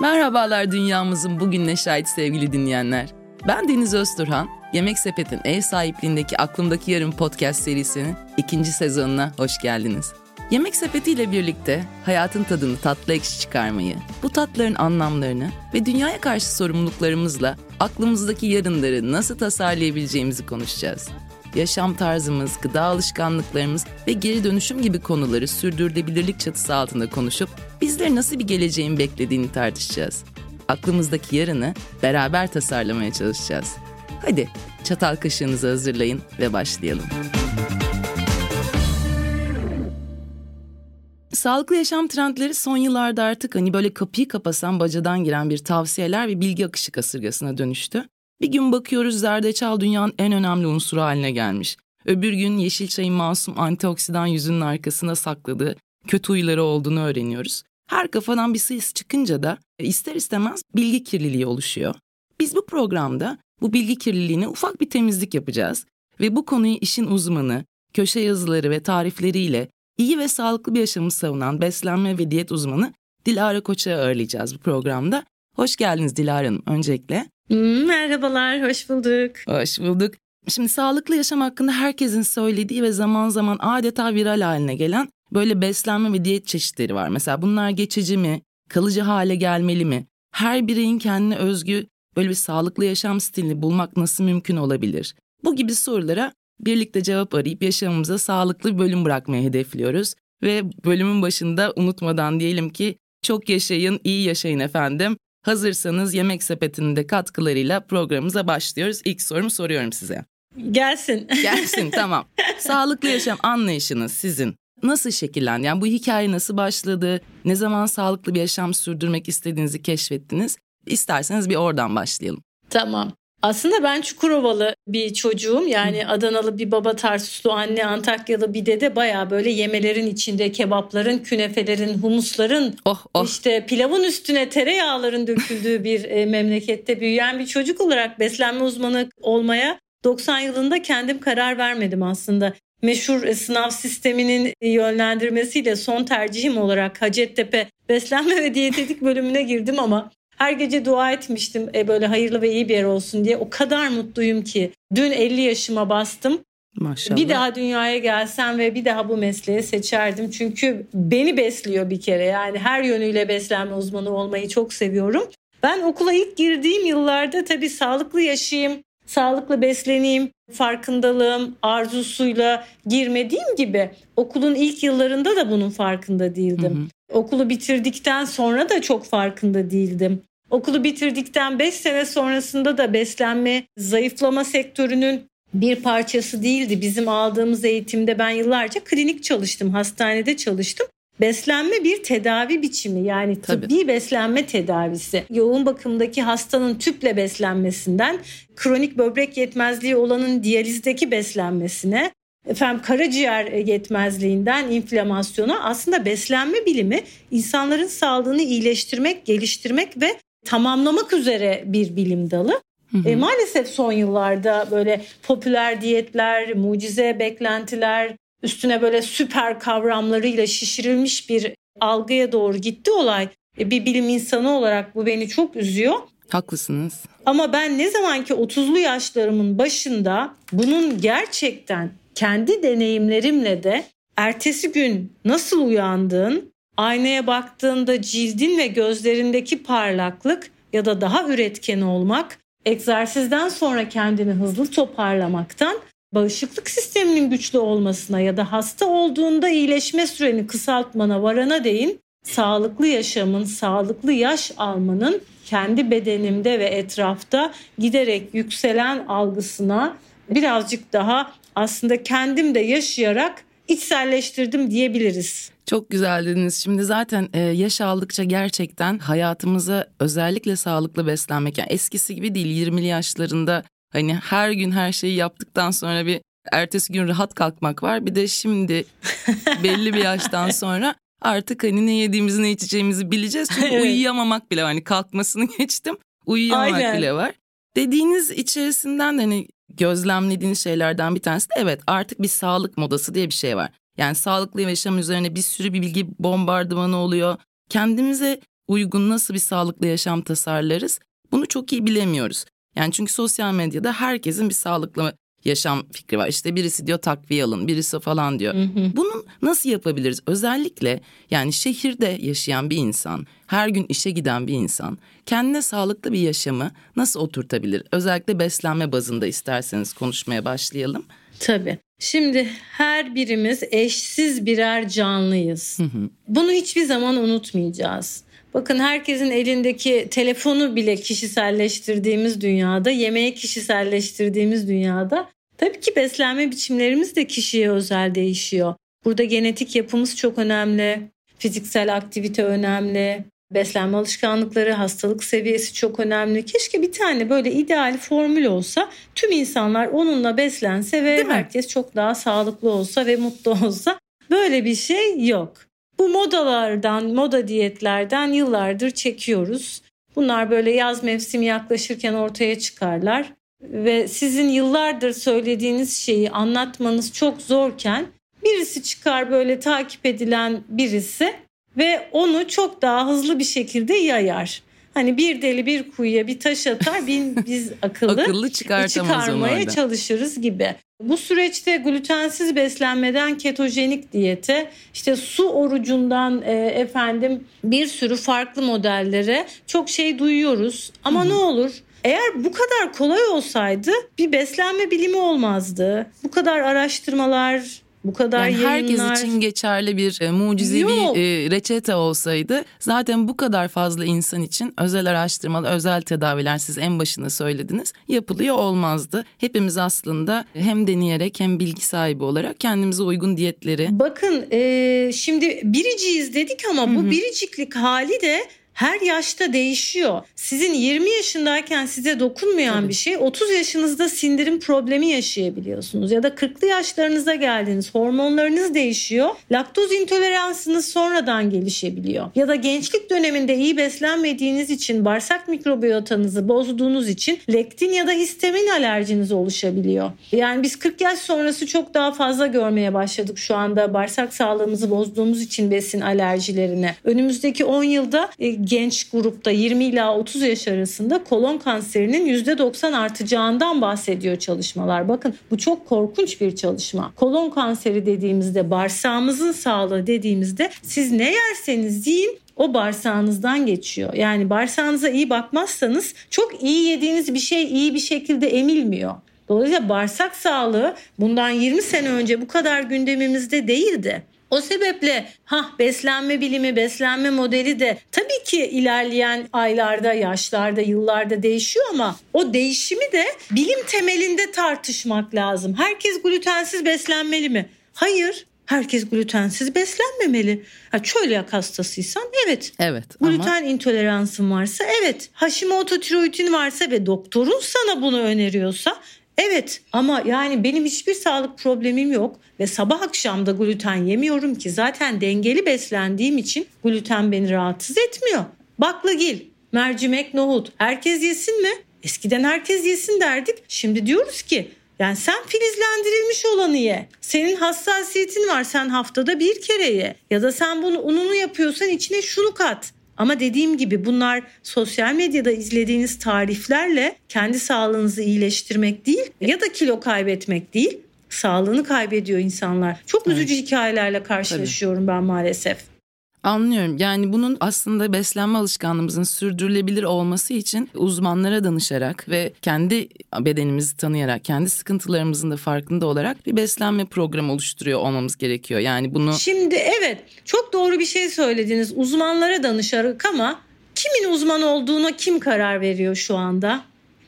Merhabalar dünyamızın bugününe şahit sevgili dinleyenler. Ben Deniz Özturhan. Yemek Sepet'in ev sahipliğindeki Aklımdaki Yarım podcast serisinin ikinci sezonuna hoş geldiniz. Yemek Sepeti ile birlikte hayatın tadını tatlı ekşi çıkarmayı, bu tatların anlamlarını ve dünyaya karşı sorumluluklarımızla aklımızdaki yarınları nasıl tasarlayabileceğimizi konuşacağız. Yaşam tarzımız, gıda alışkanlıklarımız ve geri dönüşüm gibi konuları sürdürülebilirlik çatısı altında konuşup bizleri nasıl bir geleceğin beklediğini tartışacağız. Aklımızdaki yarını beraber tasarlamaya çalışacağız. Hadi çatal kaşığınızı hazırlayın ve başlayalım. Sağlıklı yaşam trendleri son yıllarda artık hani böyle kapıyı kapasan bacadan giren bir tavsiyeler ve bilgi akışı kasırgasına dönüştü. Bir gün bakıyoruz zerdeçal dünyanın en önemli unsuru haline gelmiş. Öbür gün yeşil çayın masum antioksidan yüzünün arkasına sakladığı kötü huyları olduğunu öğreniyoruz. Her kafadan bir ses çıkınca da ister istemez bilgi kirliliği oluşuyor. Biz bu programda bu bilgi kirliliğine ufak bir temizlik yapacağız ve bu konuyu işin uzmanı, köşe yazıları ve tarifleriyle iyi ve sağlıklı bir yaşamı savunan beslenme ve diyet uzmanı Dilara Koç'a ağırlayacağız bu programda. Hoş geldiniz Dilara Hanım öncelikle. Hmm, merhabalar, hoş bulduk. Hoş bulduk. Şimdi sağlıklı yaşam hakkında herkesin söylediği ve zaman zaman adeta viral haline gelen böyle beslenme ve diyet çeşitleri var. Mesela bunlar geçici mi, kalıcı hale gelmeli mi? Her bireyin kendine özgü böyle bir sağlıklı yaşam stilini bulmak nasıl mümkün olabilir? Bu gibi sorulara birlikte cevap arayıp yaşamımıza sağlıklı bir bölüm bırakmayı hedefliyoruz. Ve bölümün başında unutmadan diyelim ki çok yaşayın, iyi yaşayın efendim. Hazırsanız Yemek Sepeti'nin de katkılarıyla programımıza başlıyoruz. İlk sorumu soruyorum size. Gelsin. Gelsin tamam. Sağlıklı yaşam anlayışınız sizin nasıl şekillendi? Yani bu hikaye nasıl başladı? Ne zaman sağlıklı bir yaşam sürdürmek istediğinizi keşfettiniz? İsterseniz bir oradan başlayalım. Tamam. Aslında ben Çukurovalı bir çocuğum. Yani Adanalı bir baba Tarsuslu anne Antakyalı bir dede baya böyle yemelerin içinde kebapların, künefelerin, humusların oh, oh. işte pilavın üstüne tereyağların döküldüğü bir e, memlekette büyüyen bir çocuk olarak beslenme uzmanı olmaya 90 yılında kendim karar vermedim aslında. Meşhur e, sınav sisteminin yönlendirmesiyle son tercihim olarak Hacettepe Beslenme ve Diyetetik bölümüne girdim ama her gece dua etmiştim e, böyle hayırlı ve iyi bir yer olsun diye. O kadar mutluyum ki. Dün 50 yaşıma bastım. Maşallah. Bir daha dünyaya gelsem ve bir daha bu mesleği seçerdim. Çünkü beni besliyor bir kere. Yani her yönüyle beslenme uzmanı olmayı çok seviyorum. Ben okula ilk girdiğim yıllarda tabii sağlıklı yaşayayım, sağlıklı besleneyim, farkındalığım, arzusuyla girmediğim gibi okulun ilk yıllarında da bunun farkında değildim. Hı hı. Okulu bitirdikten sonra da çok farkında değildim. Okulu bitirdikten 5 sene sonrasında da beslenme, zayıflama sektörünün bir parçası değildi. Bizim aldığımız eğitimde ben yıllarca klinik çalıştım, hastanede çalıştım. Beslenme bir tedavi biçimi yani tıbbi Tabii. beslenme tedavisi. Yoğun bakımdaki hastanın tüple beslenmesinden kronik böbrek yetmezliği olanın diyalizdeki beslenmesine efendim karaciğer yetmezliğinden inflamasyona aslında beslenme bilimi insanların sağlığını iyileştirmek, geliştirmek ve tamamlamak üzere bir bilim dalı. Hı hı. E, maalesef son yıllarda böyle popüler diyetler, mucize beklentiler, üstüne böyle süper kavramlarıyla şişirilmiş bir algıya doğru gitti olay. E, bir bilim insanı olarak bu beni çok üzüyor. Haklısınız. Ama ben ne zaman ki 30'lu yaşlarımın başında bunun gerçekten kendi deneyimlerimle de ertesi gün nasıl uyandığın, aynaya baktığında cildin ve gözlerindeki parlaklık ya da daha üretken olmak, egzersizden sonra kendini hızlı toparlamaktan bağışıklık sisteminin güçlü olmasına ya da hasta olduğunda iyileşme süreni kısaltmana varana değin sağlıklı yaşamın, sağlıklı yaş almanın kendi bedenimde ve etrafta giderek yükselen algısına birazcık daha aslında kendim de yaşayarak içselleştirdim diyebiliriz. Çok güzel dediniz. Şimdi zaten e, yaş aldıkça gerçekten hayatımıza özellikle sağlıklı beslenmek yani eskisi gibi değil 20'li yaşlarında hani her gün her şeyi yaptıktan sonra bir ertesi gün rahat kalkmak var. Bir de şimdi belli bir yaştan sonra artık hani ne yediğimizi ne içeceğimizi bileceğiz. Çünkü evet. uyuyamamak bile var. Hani kalkmasını geçtim uyuyamamak Aynen. bile var. Dediğiniz içerisinden de hani gözlemlediğiniz şeylerden bir tanesi de evet artık bir sağlık modası diye bir şey var. Yani sağlıklı yaşam üzerine bir sürü bir bilgi bombardımanı oluyor. Kendimize uygun nasıl bir sağlıklı yaşam tasarlarız? Bunu çok iyi bilemiyoruz. Yani çünkü sosyal medyada herkesin bir sağlıklı yaşam fikri var. İşte birisi diyor takviye alın, birisi falan diyor. Hı hı. Bunu nasıl yapabiliriz? Özellikle yani şehirde yaşayan bir insan, her gün işe giden bir insan kendine sağlıklı bir yaşamı nasıl oturtabilir? Özellikle beslenme bazında isterseniz konuşmaya başlayalım. Tabii. Şimdi her birimiz eşsiz birer canlıyız. Hı hı. Bunu hiçbir zaman unutmayacağız. Bakın herkesin elindeki telefonu bile kişiselleştirdiğimiz dünyada, yemeği kişiselleştirdiğimiz dünyada tabii ki beslenme biçimlerimiz de kişiye özel değişiyor. Burada genetik yapımız çok önemli, fiziksel aktivite önemli, beslenme alışkanlıkları, hastalık seviyesi çok önemli. Keşke bir tane böyle ideal formül olsa, tüm insanlar onunla beslense ve herkes çok daha sağlıklı olsa ve mutlu olsa. Böyle bir şey yok. Bu modalardan, moda diyetlerden yıllardır çekiyoruz. Bunlar böyle yaz mevsimi yaklaşırken ortaya çıkarlar ve sizin yıllardır söylediğiniz şeyi anlatmanız çok zorken birisi çıkar böyle takip edilen birisi ve onu çok daha hızlı bir şekilde yayar. Hani bir deli bir kuyuya bir taş atar bin biz akıllı, akıllı çıkarmaya çalışırız gibi. Bu süreçte glutensiz beslenmeden ketojenik diyete, işte su orucundan e, efendim bir sürü farklı modellere çok şey duyuyoruz. Ama Hı-hı. ne olur eğer bu kadar kolay olsaydı bir beslenme bilimi olmazdı. Bu kadar araştırmalar, bu kadar yani yayınlar... herkes için geçerli bir e, mucizevi Yok. e, reçete olsaydı zaten bu kadar fazla insan için özel araştırmalı özel tedaviler siz en başında söylediniz yapılıyor olmazdı. Hepimiz aslında hem deneyerek hem bilgi sahibi olarak kendimize uygun diyetleri. Bakın e, şimdi biriciyiz dedik ama bu Hı-hı. biriciklik hali de her yaşta değişiyor. Sizin 20 yaşındayken size dokunmayan Tabii. bir şey 30 yaşınızda sindirim problemi yaşayabiliyorsunuz. Ya da 40'lı yaşlarınıza geldiniz hormonlarınız değişiyor. Laktoz intoleransınız sonradan gelişebiliyor. Ya da gençlik döneminde iyi beslenmediğiniz için bağırsak mikrobiyotanızı bozduğunuz için lektin ya da histamin alerjiniz oluşabiliyor. Yani biz 40 yaş sonrası çok daha fazla görmeye başladık şu anda bağırsak sağlığımızı bozduğumuz için besin alerjilerini. Önümüzdeki 10 yılda e, genç grupta 20 ila 30 yaş arasında kolon kanserinin %90 artacağından bahsediyor çalışmalar. Bakın bu çok korkunç bir çalışma. Kolon kanseri dediğimizde bağırsağımızın sağlığı dediğimizde siz ne yerseniz yiyin o bağırsağınızdan geçiyor. Yani bağırsağınıza iyi bakmazsanız çok iyi yediğiniz bir şey iyi bir şekilde emilmiyor. Dolayısıyla bağırsak sağlığı bundan 20 sene önce bu kadar gündemimizde değildi. O sebeple ha beslenme bilimi, beslenme modeli de tabii ki ilerleyen aylarda, yaşlarda, yıllarda değişiyor ama o değişimi de bilim temelinde tartışmak lazım. Herkes glutensiz beslenmeli mi? Hayır. Herkes glutensiz beslenmemeli. Ha, çölyak hastasıysan evet. Evet. Gluten ama... intoleransın varsa evet. Hashimoto tiroidin varsa ve doktorun sana bunu öneriyorsa Evet ama yani benim hiçbir sağlık problemim yok ve sabah akşam da gluten yemiyorum ki zaten dengeli beslendiğim için gluten beni rahatsız etmiyor. Baklagil, mercimek, nohut herkes yesin mi? Eskiden herkes yesin derdik. Şimdi diyoruz ki yani sen filizlendirilmiş olanı ye. Senin hassasiyetin var sen haftada bir kere ye. Ya da sen bunu ununu yapıyorsan içine şunu kat. Ama dediğim gibi bunlar sosyal medyada izlediğiniz tariflerle kendi sağlığınızı iyileştirmek değil ya da kilo kaybetmek değil. Sağlığını kaybediyor insanlar. Çok üzücü evet. hikayelerle karşılaşıyorum Tabii. ben maalesef. Anlıyorum. Yani bunun aslında beslenme alışkanlığımızın sürdürülebilir olması için uzmanlara danışarak ve kendi bedenimizi tanıyarak, kendi sıkıntılarımızın da farkında olarak bir beslenme programı oluşturuyor olmamız gerekiyor. Yani bunu Şimdi evet, çok doğru bir şey söylediniz. Uzmanlara danışarak ama kimin uzman olduğuna kim karar veriyor şu anda?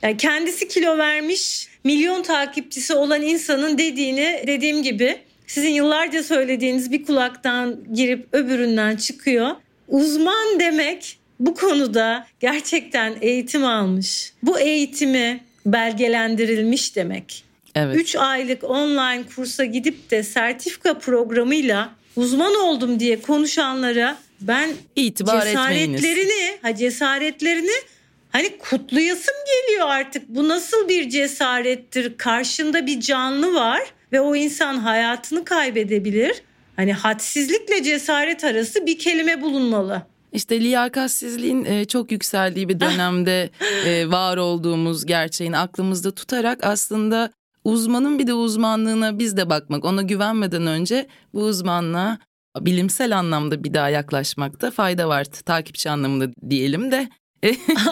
Yani kendisi kilo vermiş, milyon takipçisi olan insanın dediğini dediğim gibi sizin yıllarca söylediğiniz bir kulaktan girip öbüründen çıkıyor. Uzman demek bu konuda gerçekten eğitim almış. Bu eğitimi belgelendirilmiş demek. Evet. 3 aylık online kursa gidip de sertifika programıyla uzman oldum diye konuşanlara ben İtibar cesaretlerini, etmeyiniz. ha cesaretlerini hani kutlayasım geliyor artık. Bu nasıl bir cesarettir? Karşında bir canlı var ve o insan hayatını kaybedebilir. Hani hadsizlikle cesaret arası bir kelime bulunmalı. işte liyakatsizliğin e, çok yükseldiği bir dönemde e, var olduğumuz gerçeğini aklımızda tutarak aslında uzmanın bir de uzmanlığına biz de bakmak, ona güvenmeden önce bu uzmanlığa bilimsel anlamda bir daha yaklaşmakta fayda var. Takipçi anlamında diyelim de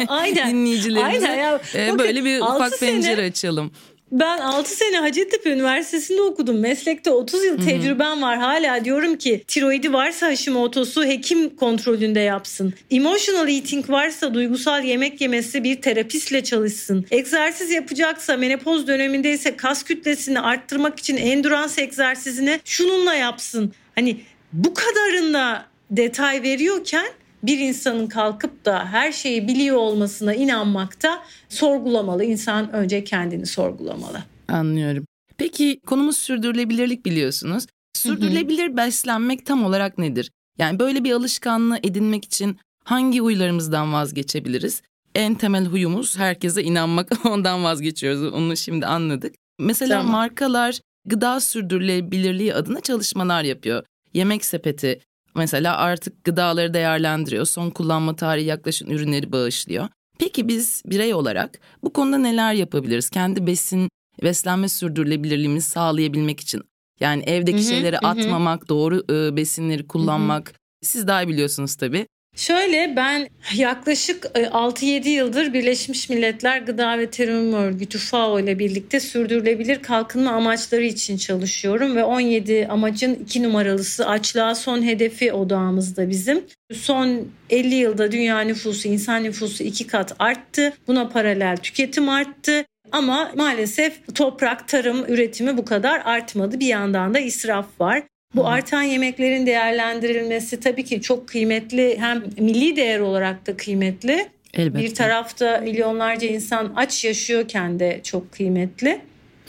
Aynen. dinleyicilerimize Aynen ya. Bakın, böyle bir ufak sene, pencere açalım. Ben 6 sene Hacettepe Üniversitesi'nde okudum. Meslekte 30 yıl tecrübem var. Hala diyorum ki tiroidi varsa Hashimoto'su hekim kontrolünde yapsın. Emotional eating varsa duygusal yemek yemesi bir terapistle çalışsın. Egzersiz yapacaksa menopoz dönemindeyse kas kütlesini arttırmak için endurance egzersizini şununla yapsın. Hani bu kadarına detay veriyorken bir insanın kalkıp da her şeyi biliyor olmasına inanmakta sorgulamalı. İnsan önce kendini sorgulamalı. Anlıyorum. Peki konumuz sürdürülebilirlik biliyorsunuz. Sürdürülebilir beslenmek tam olarak nedir? Yani böyle bir alışkanlığı edinmek için hangi huylarımızdan vazgeçebiliriz? En temel huyumuz herkese inanmak. Ondan vazgeçiyoruz. Onu şimdi anladık. Mesela tamam. markalar gıda sürdürülebilirliği adına çalışmalar yapıyor. Yemek sepeti Mesela artık gıdaları değerlendiriyor, son kullanma tarihi yaklaşan ürünleri bağışlıyor. Peki biz birey olarak bu konuda neler yapabiliriz? Kendi besin, beslenme sürdürülebilirliğimizi sağlayabilmek için. Yani evdeki hı hı, şeyleri hı. atmamak, doğru e, besinleri kullanmak. Hı hı. Siz daha biliyorsunuz tabii. Şöyle ben yaklaşık 6-7 e, yıldır Birleşmiş Milletler Gıda ve Tarım Örgütü FAO ile birlikte sürdürülebilir kalkınma amaçları için çalışıyorum ve 17 amacın 2 numaralısı açlığa son hedefi odağımızda bizim. Son 50 yılda dünya nüfusu, insan nüfusu iki kat arttı. Buna paralel tüketim arttı. Ama maalesef toprak, tarım, üretimi bu kadar artmadı. Bir yandan da israf var. Bu artan yemeklerin değerlendirilmesi tabii ki çok kıymetli hem milli değer olarak da kıymetli. Elbette. Bir tarafta milyonlarca insan aç yaşıyorken de çok kıymetli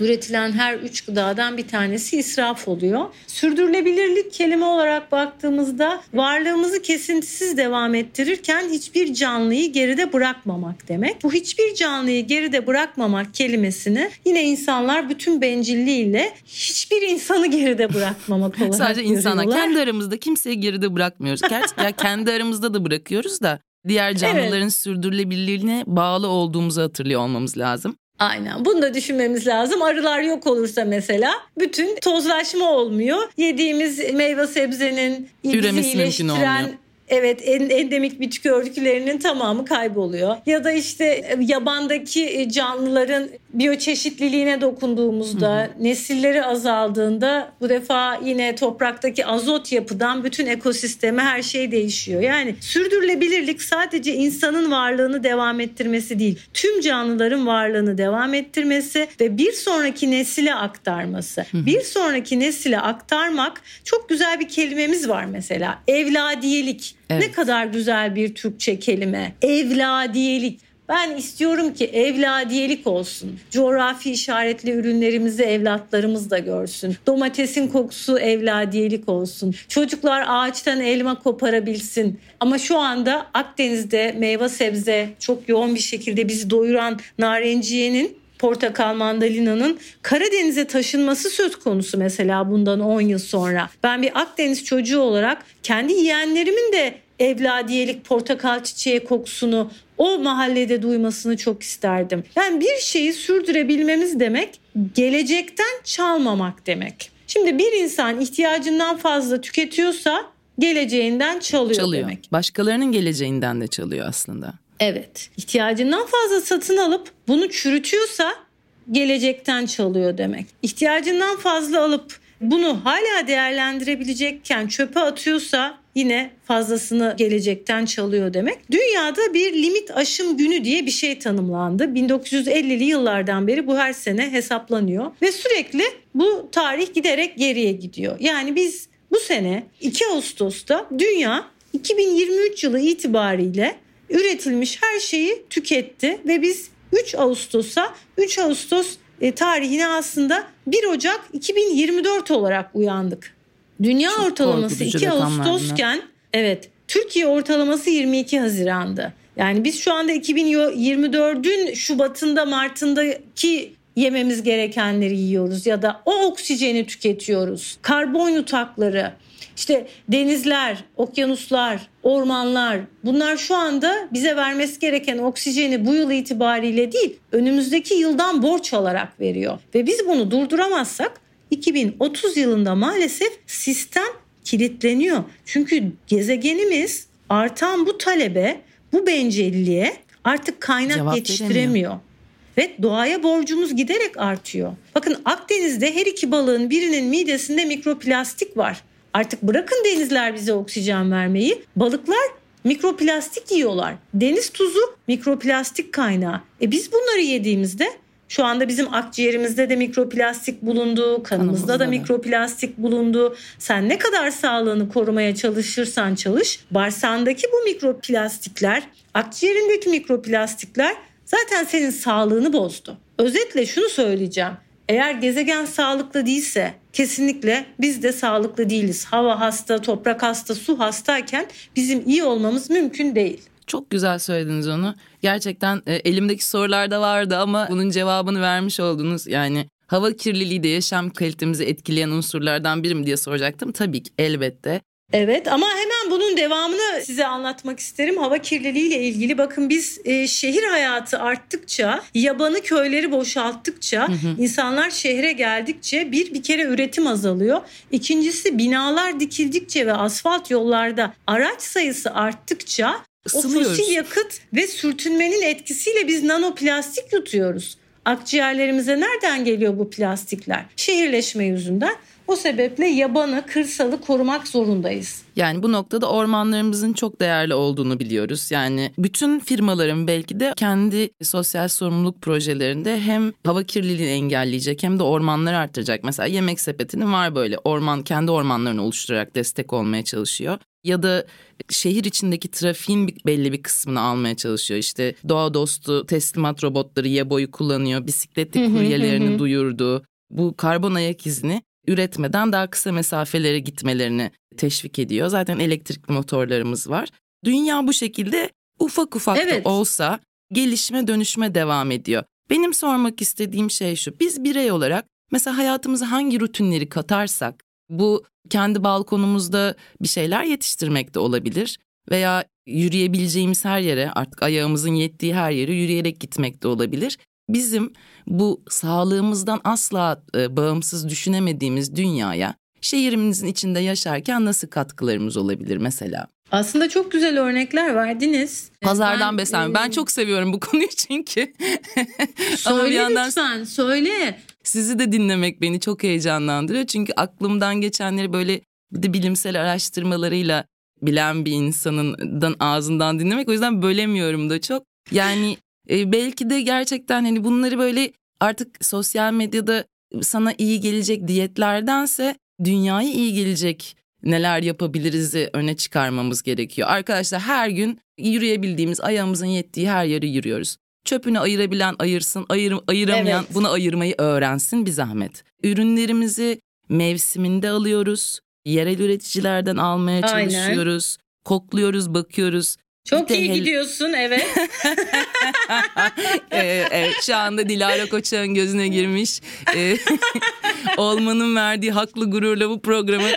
üretilen her üç gıdadan bir tanesi israf oluyor. Sürdürülebilirlik kelime olarak baktığımızda varlığımızı kesintisiz devam ettirirken hiçbir canlıyı geride bırakmamak demek. Bu hiçbir canlıyı geride bırakmamak kelimesini yine insanlar bütün bencilliğiyle hiçbir insanı geride bırakmamak olarak Sadece insanlar. Kendi aramızda kimseyi geride bırakmıyoruz. Gerçi ya kendi aramızda da bırakıyoruz da diğer canlıların evet. sürdürülebilirliğine bağlı olduğumuzu hatırlıyor olmamız lazım. Aynen bunu da düşünmemiz lazım. Arılar yok olursa mesela bütün tozlaşma olmuyor. Yediğimiz meyve sebzenin mümkün olmuyor evet endemik bitki örtülerinin tamamı kayboluyor. Ya da işte e, yabandaki e, canlıların biyoçeşitliliğine dokunduğumuzda, hı hı. nesilleri azaldığında bu defa yine topraktaki azot yapıdan bütün ekosisteme her şey değişiyor. Yani sürdürülebilirlik sadece insanın varlığını devam ettirmesi değil, tüm canlıların varlığını devam ettirmesi ve bir sonraki nesile aktarması. Hı hı. Bir sonraki nesile aktarmak çok güzel bir kelimemiz var mesela. Evladiyelik. Evet. Ne kadar güzel bir Türkçe kelime. Evladiyelik. Ben istiyorum ki evladiyelik olsun. Coğrafi işaretli ürünlerimizi evlatlarımız da görsün. Domatesin kokusu evladiyelik olsun. Çocuklar ağaçtan elma koparabilsin. Ama şu anda Akdeniz'de meyve sebze çok yoğun bir şekilde bizi doyuran narenciyenin portakal mandalinanın Karadeniz'e taşınması söz konusu mesela bundan 10 yıl sonra. Ben bir Akdeniz çocuğu olarak kendi yeğenlerimin de evladiyelik portakal çiçeği kokusunu o mahallede duymasını çok isterdim. Yani bir şeyi sürdürebilmemiz demek gelecekten çalmamak demek. Şimdi bir insan ihtiyacından fazla tüketiyorsa geleceğinden çalıyor, çalıyor. demek. Başkalarının geleceğinden de çalıyor aslında. Evet. İhtiyacından fazla satın alıp bunu çürütüyorsa gelecekten çalıyor demek. İhtiyacından fazla alıp bunu hala değerlendirebilecekken çöpe atıyorsa yine fazlasını gelecekten çalıyor demek. Dünyada bir limit aşım günü diye bir şey tanımlandı. 1950'li yıllardan beri bu her sene hesaplanıyor ve sürekli bu tarih giderek geriye gidiyor. Yani biz bu sene 2 Ağustos'ta dünya 2023 yılı itibariyle üretilmiş her şeyi tüketti ve biz 3 Ağustos'a 3 Ağustos e, tarihine aslında 1 Ocak 2024 olarak uyandık. Dünya Çok ortalaması 2 Ağustos'ken evet Türkiye ortalaması 22 Haziran'dı. Yani biz şu anda 2024'ün Şubat'ında Mart'ındaki yememiz gerekenleri yiyoruz ya da o oksijeni tüketiyoruz. Karbon yutakları, işte denizler, okyanuslar, ormanlar bunlar şu anda bize vermesi gereken oksijeni bu yıl itibariyle değil önümüzdeki yıldan borç alarak veriyor. Ve biz bunu durduramazsak 2030 yılında maalesef sistem kilitleniyor. Çünkü gezegenimiz artan bu talebe, bu bencilliğe artık kaynak Cevap yetiştiremiyor. Veremiyor. Ve doğaya borcumuz giderek artıyor. Bakın Akdeniz'de her iki balığın birinin midesinde mikroplastik var. Artık bırakın denizler bize oksijen vermeyi. Balıklar mikroplastik yiyorlar. Deniz tuzu mikroplastik kaynağı. E biz bunları yediğimizde şu anda bizim akciğerimizde de mikroplastik bulundu, kanımızda da mikroplastik bulundu. Sen ne kadar sağlığını korumaya çalışırsan çalış, bağırsağındaki bu mikroplastikler, akciğerindeki mikroplastikler zaten senin sağlığını bozdu. Özetle şunu söyleyeceğim. Eğer gezegen sağlıklı değilse kesinlikle biz de sağlıklı değiliz. Hava hasta, toprak hasta, su hastayken bizim iyi olmamız mümkün değil. Çok güzel söylediniz onu. Gerçekten e, elimdeki sorularda vardı ama bunun cevabını vermiş oldunuz. Yani hava kirliliği de yaşam kalitemizi etkileyen unsurlardan biri mi diye soracaktım. Tabii ki elbette. Evet ama hemen bunun devamını size anlatmak isterim. Hava kirliliği ile ilgili bakın biz e, şehir hayatı arttıkça, yabanı köyleri boşalttıkça, hı hı. insanlar şehre geldikçe bir bir kere üretim azalıyor. İkincisi binalar dikildikçe ve asfalt yollarda araç sayısı arttıkça o fosil yakıt ve sürtünmenin etkisiyle biz nanoplastik yutuyoruz. Akciğerlerimize nereden geliyor bu plastikler? Şehirleşme yüzünden. O sebeple yabanı, kırsalı korumak zorundayız. Yani bu noktada ormanlarımızın çok değerli olduğunu biliyoruz. Yani bütün firmaların belki de kendi sosyal sorumluluk projelerinde hem hava kirliliğini engelleyecek hem de ormanları artıracak. Mesela yemek sepetinin var böyle orman kendi ormanlarını oluşturarak destek olmaya çalışıyor ya da şehir içindeki trafiğin belli bir kısmını almaya çalışıyor. İşte doğa dostu teslimat robotları Yebo'yu kullanıyor. Bisikletli kuryelerini duyurdu. Bu karbon ayak izini üretmeden daha kısa mesafelere gitmelerini teşvik ediyor. Zaten elektrikli motorlarımız var. Dünya bu şekilde ufak ufak evet. da olsa gelişme dönüşme devam ediyor. Benim sormak istediğim şey şu. Biz birey olarak mesela hayatımıza hangi rutinleri katarsak bu kendi balkonumuzda bir şeyler yetiştirmek de olabilir veya yürüyebileceğimiz her yere artık ayağımızın yettiği her yere yürüyerek gitmek de olabilir. Bizim bu sağlığımızdan asla e, bağımsız düşünemediğimiz dünyaya şehrimizin içinde yaşarken nasıl katkılarımız olabilir mesela? Aslında çok güzel örnekler verdiniz. Pazardan ben, beslenme. E... Ben çok seviyorum bu konuyu çünkü. söyle yandan... lütfen söyle. Sizi de dinlemek beni çok heyecanlandırıyor. Çünkü aklımdan geçenleri böyle bir de bilimsel araştırmalarıyla bilen bir insanın ağzından dinlemek. O yüzden bölemiyorum da çok. Yani e, belki de gerçekten hani bunları böyle artık sosyal medyada sana iyi gelecek diyetlerdense dünyaya iyi gelecek neler yapabiliriz'i öne çıkarmamız gerekiyor. Arkadaşlar her gün yürüyebildiğimiz ayağımızın yettiği her yere yürüyoruz. Çöpünü ayırabilen ayırsın, ayır, ayıramayan evet. bunu ayırmayı öğrensin bir zahmet. Ürünlerimizi mevsiminde alıyoruz. Yerel üreticilerden almaya çalışıyoruz. Aynen. Kokluyoruz, bakıyoruz. Çok iyi gidiyorsun evet. evet, evet şu anda Dilara Koçak'ın gözüne girmiş. Ee, olmanın verdiği haklı gururla bu programı.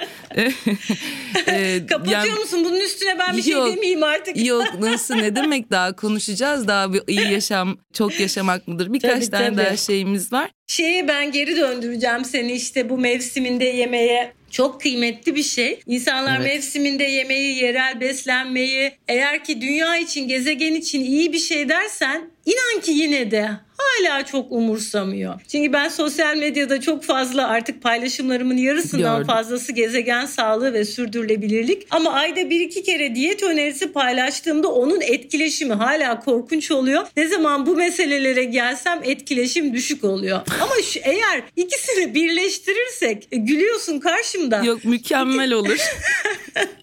e, Kapatıyor yani, musun? Bunun üstüne ben bir şey yok, şey demeyeyim artık. yok nasıl ne demek daha konuşacağız. Daha bir iyi yaşam çok yaşamak mıdır? Birkaç tabii, tane tabii. daha şeyimiz var. Şeye ben geri döndüreceğim seni işte bu mevsiminde yemeğe çok kıymetli bir şey. İnsanlar evet. mevsiminde yemeği, yerel beslenmeyi eğer ki dünya için, gezegen için iyi bir şey dersen inan ki yine de hala çok umursamıyor. Çünkü ben sosyal medyada çok fazla artık paylaşımlarımın yarısından Gördüm. fazlası gezegen sağlığı ve sürdürülebilirlik. Ama ayda bir iki kere diyet önerisi paylaştığımda onun etkileşimi hala korkunç oluyor. Ne zaman bu meselelere gelsem etkileşim düşük oluyor. Ama şu, eğer ikisini birleştirirsek e, gülüyorsun karşımda. Yok mükemmel olur.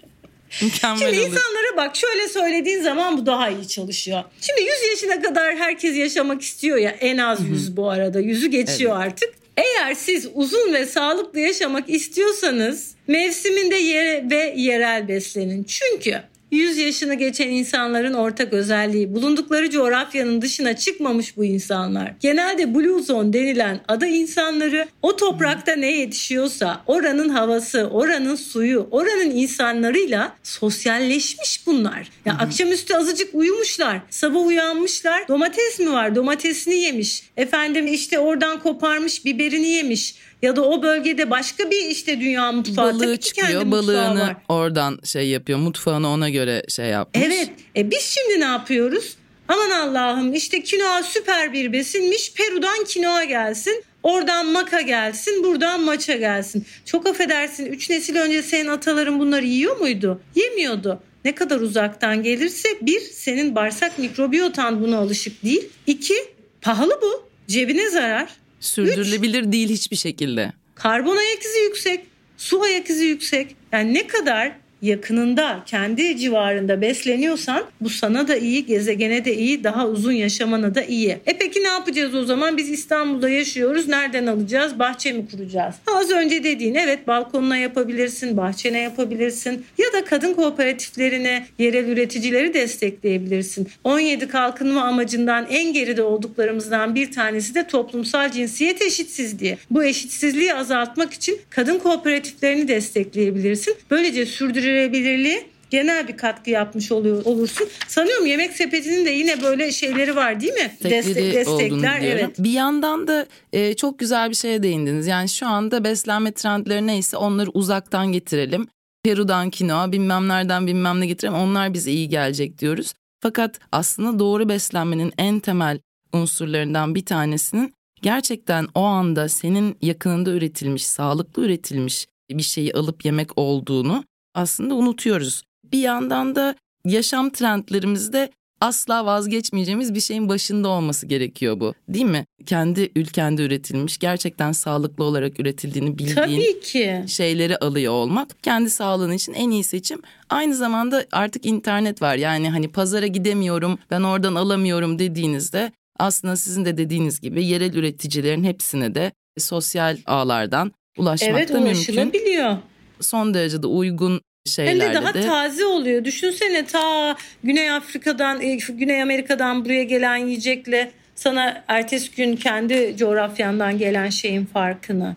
Mükemmel Şimdi olur. insanlara bak şöyle söylediğin zaman bu daha iyi çalışıyor. Şimdi 100 yaşına kadar herkes yaşamak istiyor ya en az 100 bu arada. 100'ü geçiyor evet. artık. Eğer siz uzun ve sağlıklı yaşamak istiyorsanız mevsiminde yere ve yerel beslenin. Çünkü 100 yaşını geçen insanların ortak özelliği. Bulundukları coğrafyanın dışına çıkmamış bu insanlar. Genelde Blue Zone denilen ada insanları o toprakta ne yetişiyorsa oranın havası, oranın suyu, oranın insanlarıyla sosyalleşmiş bunlar. Ya akşamüstü azıcık uyumuşlar. Sabah uyanmışlar. Domates mi var? Domatesini yemiş. Efendim işte oradan koparmış biberini yemiş ya da o bölgede başka bir işte dünya mutfağı Balığı tabii çıkıyor balığını var. oradan şey yapıyor mutfağını ona göre şey yapmış. Evet e biz şimdi ne yapıyoruz? Aman Allah'ım işte kinoa süper bir besinmiş Peru'dan kinoa gelsin Oradan maka gelsin, buradan maça gelsin. Çok affedersin 3 nesil önce senin ataların bunları yiyor muydu? Yemiyordu. Ne kadar uzaktan gelirse bir senin bağırsak mikrobiyotan buna alışık değil. İki pahalı bu. Cebine zarar. Sürdürülebilir Üç, değil hiçbir şekilde. Karbon ayak izi yüksek, su ayak izi yüksek. Yani ne kadar yakınında, kendi civarında besleniyorsan bu sana da iyi, gezegene de iyi, daha uzun yaşamana da iyi. E peki ne yapacağız o zaman? Biz İstanbul'da yaşıyoruz. Nereden alacağız? Bahçe mi kuracağız? Az önce dediğin evet balkonuna yapabilirsin, bahçene yapabilirsin ya da kadın kooperatiflerine, yerel üreticileri destekleyebilirsin. 17 kalkınma amacından en geride olduklarımızdan bir tanesi de toplumsal cinsiyet eşitsizliği. Bu eşitsizliği azaltmak için kadın kooperatiflerini destekleyebilirsin. Böylece sürdürülebilir sürdürülebilirliğe genel bir katkı yapmış oluyor olursun. Sanıyorum yemek sepetinin de yine böyle şeyleri var değil mi? Destek, destekler evet. Bir yandan da e, çok güzel bir şeye değindiniz. Yani şu anda beslenme trendleri neyse onları uzaktan getirelim. Peru'dan kinoa bilmem nereden bilmem ne getirelim onlar bize iyi gelecek diyoruz. Fakat aslında doğru beslenmenin en temel unsurlarından bir tanesinin gerçekten o anda senin yakınında üretilmiş, sağlıklı üretilmiş bir şeyi alıp yemek olduğunu aslında unutuyoruz. Bir yandan da yaşam trendlerimizde asla vazgeçmeyeceğimiz bir şeyin başında olması gerekiyor bu. Değil mi? Kendi ülkende üretilmiş, gerçekten sağlıklı olarak üretildiğini bildiğin Tabii ki. şeyleri alıyor olmak kendi sağlığın için en iyi seçim. Aynı zamanda artık internet var. Yani hani pazara gidemiyorum, ben oradan alamıyorum dediğinizde aslında sizin de dediğiniz gibi yerel üreticilerin hepsine de sosyal ağlardan ulaşmak evet, da mümkün. Evet ulaşılabiliyor. Son derece de uygun şeylerde Hem de daha de. taze oluyor. Düşünsene ta Güney Afrika'dan, e, Güney Amerika'dan buraya gelen yiyecekle sana ertesi gün kendi coğrafyandan gelen şeyin farkını.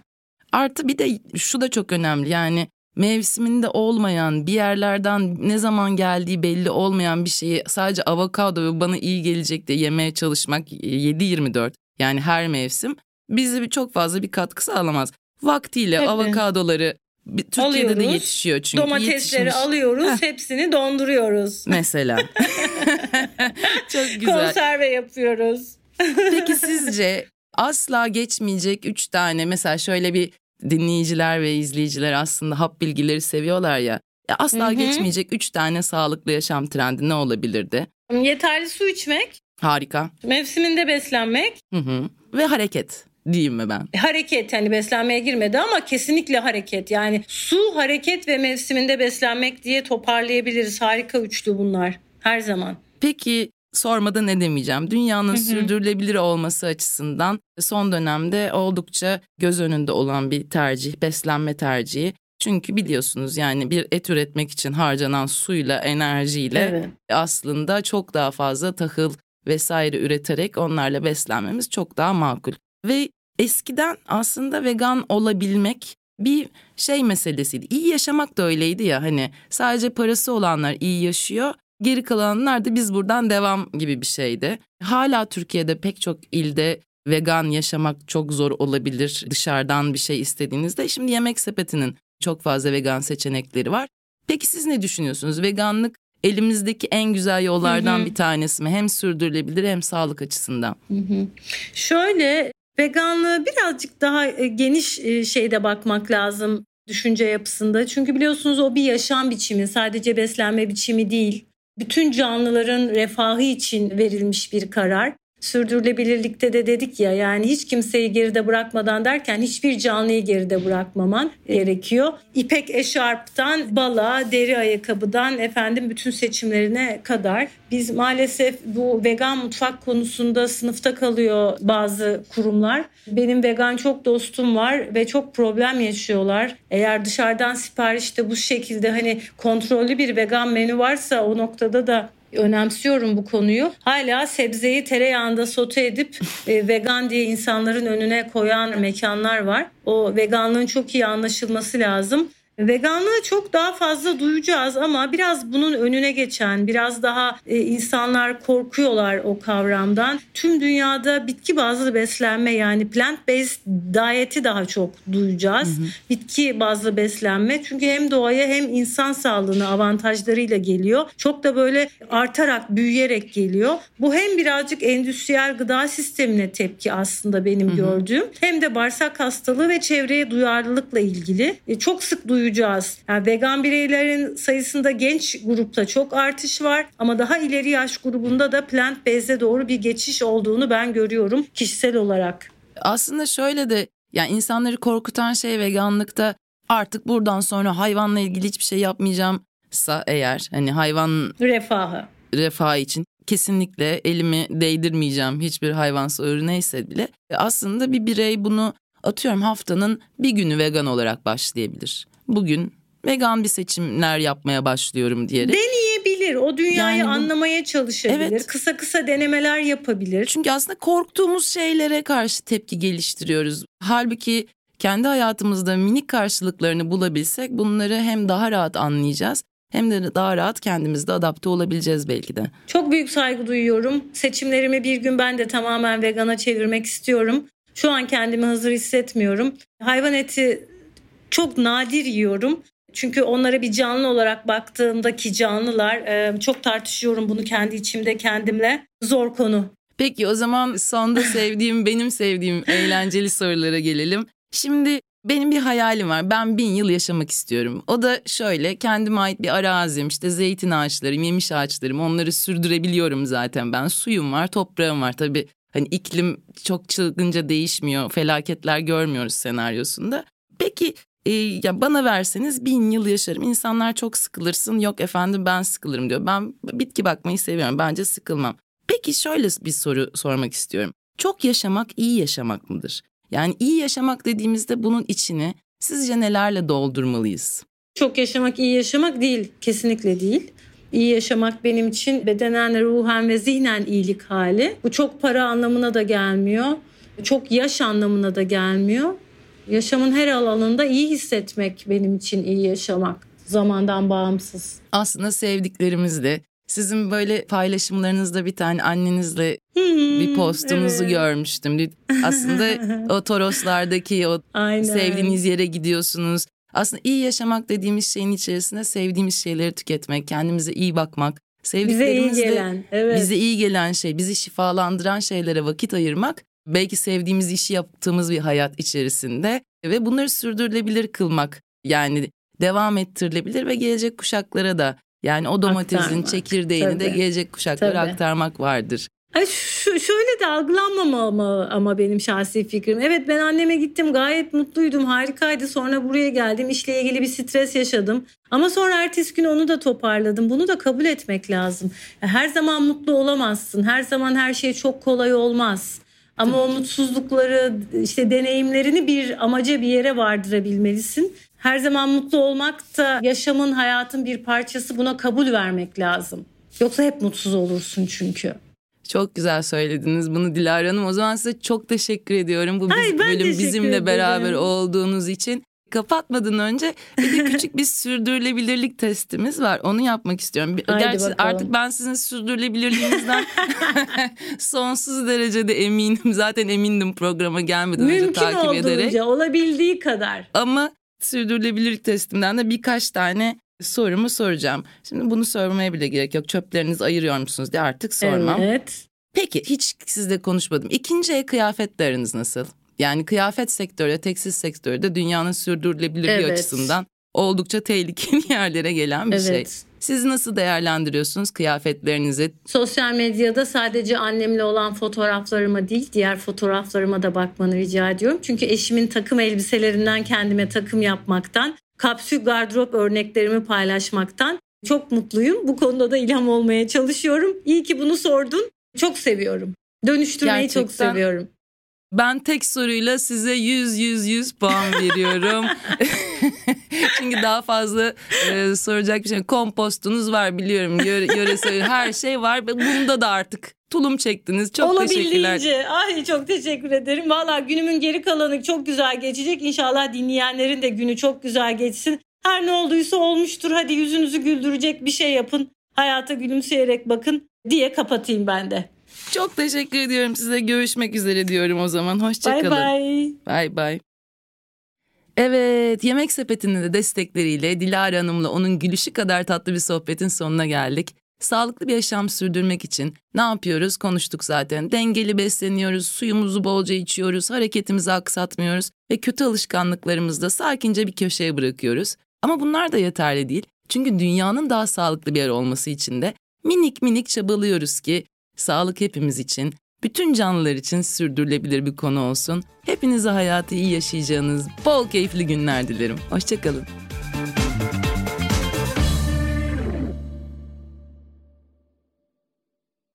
Artı bir de şu da çok önemli yani mevsiminde olmayan bir yerlerden ne zaman geldiği belli olmayan bir şeyi sadece avokado ve bana iyi gelecek diye yemeye çalışmak 7-24 yani her mevsim bize çok fazla bir katkı sağlamaz. Vaktiyle Tabii. avokadoları Türkiye'de alıyoruz, de yetişiyor çünkü. Domatesleri yetişmiş. alıyoruz, Heh. hepsini donduruyoruz. Mesela. Çok güzel. Konserve yapıyoruz. Peki sizce asla geçmeyecek üç tane mesela şöyle bir dinleyiciler ve izleyiciler aslında hap bilgileri seviyorlar ya. asla Hı-hı. geçmeyecek üç tane sağlıklı yaşam trendi ne olabilirdi? Yeterli su içmek. Harika. Mevsiminde beslenmek. Hı hı. Ve hareket diyeyim mi ben? Hareket hani beslenmeye girmedi ama kesinlikle hareket. Yani su, hareket ve mevsiminde beslenmek diye toparlayabiliriz. Harika üçlü bunlar her zaman. Peki sormadan ne demeyeceğim. Dünyanın hı hı. sürdürülebilir olması açısından son dönemde oldukça göz önünde olan bir tercih, beslenme tercihi. Çünkü biliyorsunuz yani bir et üretmek için harcanan suyla, enerjiyle evet. aslında çok daha fazla tahıl vesaire üreterek onlarla beslenmemiz çok daha makul. Ve eskiden aslında vegan olabilmek bir şey meselesiydi. İyi yaşamak da öyleydi ya hani sadece parası olanlar iyi yaşıyor. Geri kalanlar da biz buradan devam gibi bir şeydi. Hala Türkiye'de pek çok ilde vegan yaşamak çok zor olabilir dışarıdan bir şey istediğinizde. Şimdi yemek sepetinin çok fazla vegan seçenekleri var. Peki siz ne düşünüyorsunuz? Veganlık elimizdeki en güzel yollardan hı hı. bir tanesi mi? Hem sürdürülebilir hem sağlık açısından. Hı hı. Şöyle Veganlığı birazcık daha e, geniş e, şeyde bakmak lazım düşünce yapısında. Çünkü biliyorsunuz o bir yaşam biçimi, sadece beslenme biçimi değil. Bütün canlıların refahı için verilmiş bir karar. Sürdürülebilirlikte de dedik ya yani hiç kimseyi geride bırakmadan derken hiçbir canlıyı geride bırakmaman gerekiyor. İpek eşarptan bala, deri ayakkabıdan efendim bütün seçimlerine kadar biz maalesef bu vegan mutfak konusunda sınıfta kalıyor bazı kurumlar. Benim vegan çok dostum var ve çok problem yaşıyorlar. Eğer dışarıdan siparişte bu şekilde hani kontrollü bir vegan menü varsa o noktada da önemsiyorum bu konuyu. Hala sebzeyi tereyağında sote edip e, vegan diye insanların önüne koyan mekanlar var. O veganlığın çok iyi anlaşılması lazım. Veganlığı çok daha fazla duyacağız ama biraz bunun önüne geçen, biraz daha e, insanlar korkuyorlar o kavramdan. Tüm dünyada bitki bazlı beslenme yani plant based diet'i daha çok duyacağız. Hı hı. Bitki bazlı beslenme çünkü hem doğaya hem insan sağlığına avantajlarıyla geliyor. Çok da böyle artarak, büyüyerek geliyor. Bu hem birazcık endüstriyel gıda sistemine tepki aslında benim hı hı. gördüğüm hem de bağırsak hastalığı ve çevreye duyarlılıkla ilgili. E, çok sık duyuyoruz duyacağız. Yani vegan bireylerin sayısında genç grupta çok artış var ama daha ileri yaş grubunda da plant based'e doğru bir geçiş olduğunu ben görüyorum kişisel olarak. Aslında şöyle de yani insanları korkutan şey veganlıkta artık buradan sonra hayvanla ilgili hiçbir şey yapmayacağımsa eğer hani hayvan refahı refah için kesinlikle elimi değdirmeyeceğim hiçbir hayvansı ürün neyse bile aslında bir birey bunu atıyorum haftanın bir günü vegan olarak başlayabilir bugün vegan bir seçimler yapmaya başlıyorum diyerek. Deneyebilir. O dünyayı yani bu, anlamaya çalışabilir. Evet. Kısa kısa denemeler yapabilir. Çünkü aslında korktuğumuz şeylere karşı tepki geliştiriyoruz. Halbuki kendi hayatımızda minik karşılıklarını bulabilsek bunları hem daha rahat anlayacağız hem de daha rahat kendimizde adapte olabileceğiz belki de. Çok büyük saygı duyuyorum. Seçimlerimi bir gün ben de tamamen vegana çevirmek istiyorum. Şu an kendimi hazır hissetmiyorum. Hayvan eti çok nadir yiyorum. Çünkü onlara bir canlı olarak baktığımdaki canlılar e, çok tartışıyorum bunu kendi içimde kendimle. Zor konu. Peki o zaman sonda sevdiğim benim sevdiğim eğlenceli sorulara gelelim. Şimdi benim bir hayalim var. Ben bin yıl yaşamak istiyorum. O da şöyle kendime ait bir arazim işte zeytin ağaçlarım, yemiş ağaçlarım onları sürdürebiliyorum zaten ben. Suyum var, toprağım var. Tabii hani iklim çok çılgınca değişmiyor. Felaketler görmüyoruz senaryosunda. Peki e, ya bana verseniz bin yıl yaşarım. İnsanlar çok sıkılırsın. Yok efendim ben sıkılırım diyor. Ben bitki bakmayı seviyorum. Bence sıkılmam. Peki şöyle bir soru sormak istiyorum. Çok yaşamak iyi yaşamak mıdır? Yani iyi yaşamak dediğimizde bunun içini sizce nelerle doldurmalıyız? Çok yaşamak iyi yaşamak değil. Kesinlikle değil. İyi yaşamak benim için bedenen, ruhen ve zihnen iyilik hali. Bu çok para anlamına da gelmiyor. Çok yaş anlamına da gelmiyor. Yaşamın her alanında iyi hissetmek benim için iyi yaşamak. Zamandan bağımsız. Aslında sevdiklerimizle sizin böyle paylaşımlarınızda bir tane annenizle hmm, bir postunuzu evet. görmüştüm. Aslında o Toroslardaki o Aynen. sevdiğiniz yere gidiyorsunuz. Aslında iyi yaşamak dediğimiz şeyin içerisinde sevdiğimiz şeyleri tüketmek, kendimize iyi bakmak, sevdiklerimizle bize iyi gelen, evet. bize iyi gelen şey, bizi şifalandıran şeylere vakit ayırmak belki sevdiğimiz işi yaptığımız bir hayat içerisinde ve bunları sürdürülebilir kılmak yani devam ettirilebilir ve gelecek kuşaklara da yani o domatesin aktarmak. çekirdeğini Tabii. de gelecek kuşaklara Tabii. aktarmak vardır. Ay şu, şöyle de algılanmamalı ama benim şahsi fikrim. Evet ben anneme gittim gayet mutluydum harikaydı sonra buraya geldim işle ilgili bir stres yaşadım. Ama sonra ertesi gün onu da toparladım. Bunu da kabul etmek lazım. Her zaman mutlu olamazsın. Her zaman her şey çok kolay olmaz. Ama o mutsuzlukları işte deneyimlerini bir amaca bir yere vardırabilmelisin. Her zaman mutlu olmak da yaşamın hayatın bir parçası buna kabul vermek lazım. Yoksa hep mutsuz olursun çünkü. Çok güzel söylediniz bunu Dilara Hanım. O zaman size çok teşekkür ediyorum. Bu Ay, bölüm bizimle ederim. beraber olduğunuz için kapatmadan önce bir de küçük bir sürdürülebilirlik testimiz var. Onu yapmak istiyorum. Haydi Gerçi bakalım. artık ben sizin sürdürülebilirliğinizden sonsuz derecede eminim. Zaten emindim programa gelmeden Mümkün önce takip olduğunca, ederek. Mümkün olabildiği kadar. Ama sürdürülebilirlik testimden de birkaç tane sorumu soracağım. Şimdi bunu sormaya bile gerek yok. Çöplerinizi ayırıyor musunuz diye artık sormam. Evet. Peki hiç sizle konuşmadım. İkinci el kıyafetleriniz nasıl? Yani kıyafet sektörü, tekstil sektörü de dünyanın sürdürülebilirliği evet. açısından oldukça tehlikeli yerlere gelen bir evet. şey. Siz nasıl değerlendiriyorsunuz kıyafetlerinizi? Sosyal medyada sadece annemle olan fotoğraflarıma değil diğer fotoğraflarıma da bakmanı rica ediyorum. Çünkü eşimin takım elbiselerinden kendime takım yapmaktan, kapsül gardırop örneklerimi paylaşmaktan çok mutluyum. Bu konuda da ilham olmaya çalışıyorum. İyi ki bunu sordun. Çok seviyorum. Dönüştürmeyi Gerçekten. çok seviyorum. Ben tek soruyla size 100 100 100 puan veriyorum. Çünkü daha fazla e, soracak bir şey. Kompostunuz var biliyorum. Yöre, yöresel her şey var. Bunda da artık tulum çektiniz. Çok teşekkürler. Ay çok teşekkür ederim. Valla günümün geri kalanı çok güzel geçecek. İnşallah dinleyenlerin de günü çok güzel geçsin. Her ne olduysa olmuştur. Hadi yüzünüzü güldürecek bir şey yapın. Hayata gülümseyerek bakın diye kapatayım ben de. Çok teşekkür ediyorum size. Görüşmek üzere diyorum o zaman. Hoşçakalın. Bay bay. Bay bay. Evet, Yemek Sepeti'nin de destekleriyle Dilara Hanım'la onun gülüşü kadar tatlı bir sohbetin sonuna geldik. Sağlıklı bir yaşam sürdürmek için ne yapıyoruz? Konuştuk zaten. Dengeli besleniyoruz, suyumuzu bolca içiyoruz, hareketimizi aksatmıyoruz ve kötü alışkanlıklarımızı da sakince bir köşeye bırakıyoruz. Ama bunlar da yeterli değil. Çünkü dünyanın daha sağlıklı bir yer olması için de minik minik çabalıyoruz ki sağlık hepimiz için, bütün canlılar için sürdürülebilir bir konu olsun. Hepinize hayatı iyi yaşayacağınız bol keyifli günler dilerim. Hoşçakalın.